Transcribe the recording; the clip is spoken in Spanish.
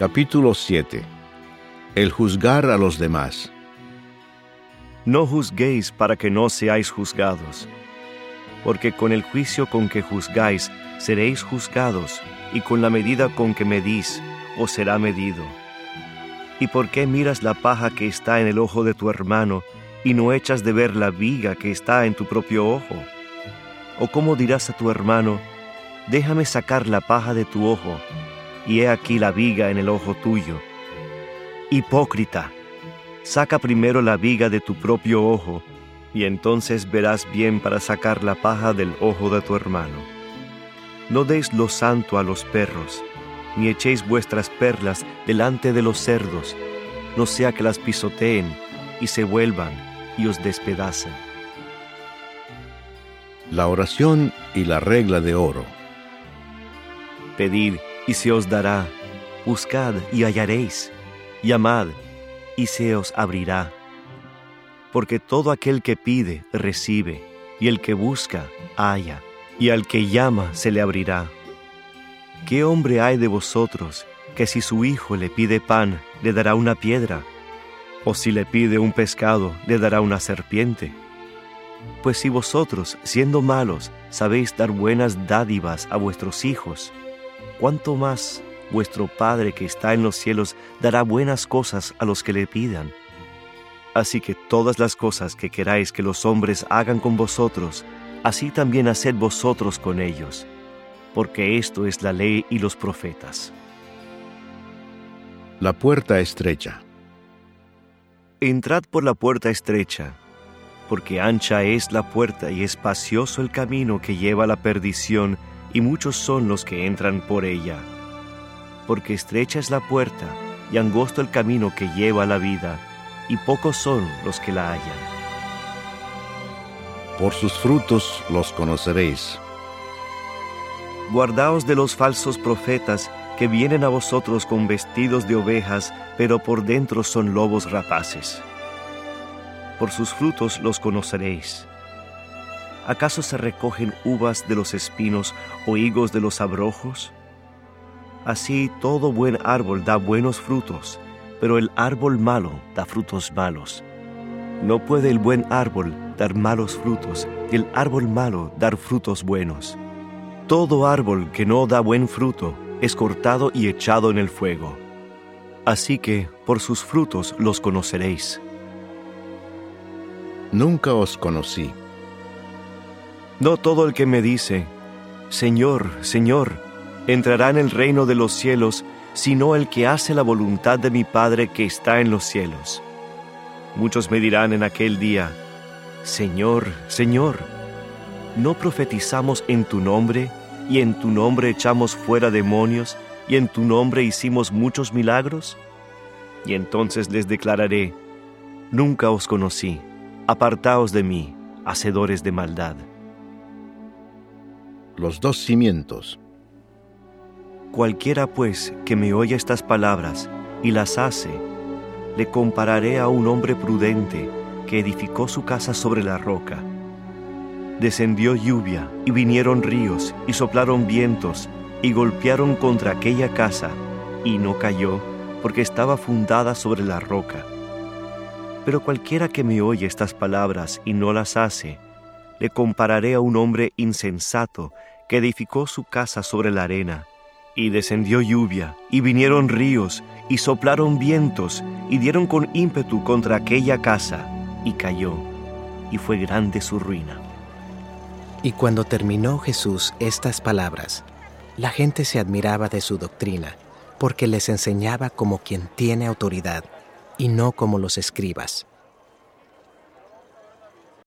Capítulo 7 El juzgar a los demás No juzguéis para que no seáis juzgados, porque con el juicio con que juzgáis seréis juzgados, y con la medida con que medís os será medido. ¿Y por qué miras la paja que está en el ojo de tu hermano, y no echas de ver la viga que está en tu propio ojo? ¿O cómo dirás a tu hermano, déjame sacar la paja de tu ojo, y he aquí la viga en el ojo tuyo? Hipócrita, saca primero la viga de tu propio ojo, y entonces verás bien para sacar la paja del ojo de tu hermano. No deis lo santo a los perros, ni echéis vuestras perlas delante de los cerdos, no sea que las pisoteen y se vuelvan y os despedacen. La oración y la regla de oro. Pedid y se os dará, buscad y hallaréis, llamad y se os abrirá. Porque todo aquel que pide, recibe, y el que busca, halla, y al que llama, se le abrirá. ¿Qué hombre hay de vosotros que si su hijo le pide pan, le dará una piedra? ¿O si le pide un pescado, le dará una serpiente? Pues si vosotros, siendo malos, sabéis dar buenas dádivas a vuestros hijos, ¿cuánto más vuestro Padre que está en los cielos dará buenas cosas a los que le pidan? Así que todas las cosas que queráis que los hombres hagan con vosotros, así también haced vosotros con ellos porque esto es la ley y los profetas. La puerta estrecha. Entrad por la puerta estrecha, porque ancha es la puerta y espacioso el camino que lleva a la perdición, y muchos son los que entran por ella. Porque estrecha es la puerta y angosto el camino que lleva a la vida, y pocos son los que la hallan. Por sus frutos los conoceréis guardaos de los falsos profetas que vienen a vosotros con vestidos de ovejas, pero por dentro son lobos rapaces. Por sus frutos los conoceréis. ¿Acaso se recogen uvas de los espinos o higos de los abrojos? Así todo buen árbol da buenos frutos, pero el árbol malo da frutos malos. No puede el buen árbol dar malos frutos y el árbol malo dar frutos buenos. Todo árbol que no da buen fruto es cortado y echado en el fuego. Así que por sus frutos los conoceréis. Nunca os conocí. No todo el que me dice, Señor, Señor, entrará en el reino de los cielos, sino el que hace la voluntad de mi Padre que está en los cielos. Muchos me dirán en aquel día, Señor, Señor, ¿no profetizamos en tu nombre? y en tu nombre echamos fuera demonios, y en tu nombre hicimos muchos milagros? Y entonces les declararé, Nunca os conocí, apartaos de mí, hacedores de maldad. Los dos cimientos. Cualquiera pues que me oye estas palabras y las hace, le compararé a un hombre prudente que edificó su casa sobre la roca descendió lluvia y vinieron ríos y soplaron vientos y golpearon contra aquella casa y no cayó porque estaba fundada sobre la roca. Pero cualquiera que me oye estas palabras y no las hace, le compararé a un hombre insensato que edificó su casa sobre la arena. Y descendió lluvia, y vinieron ríos, y soplaron vientos, y dieron con ímpetu contra aquella casa, y cayó, y fue grande su ruina. Y cuando terminó Jesús estas palabras, la gente se admiraba de su doctrina, porque les enseñaba como quien tiene autoridad y no como los escribas.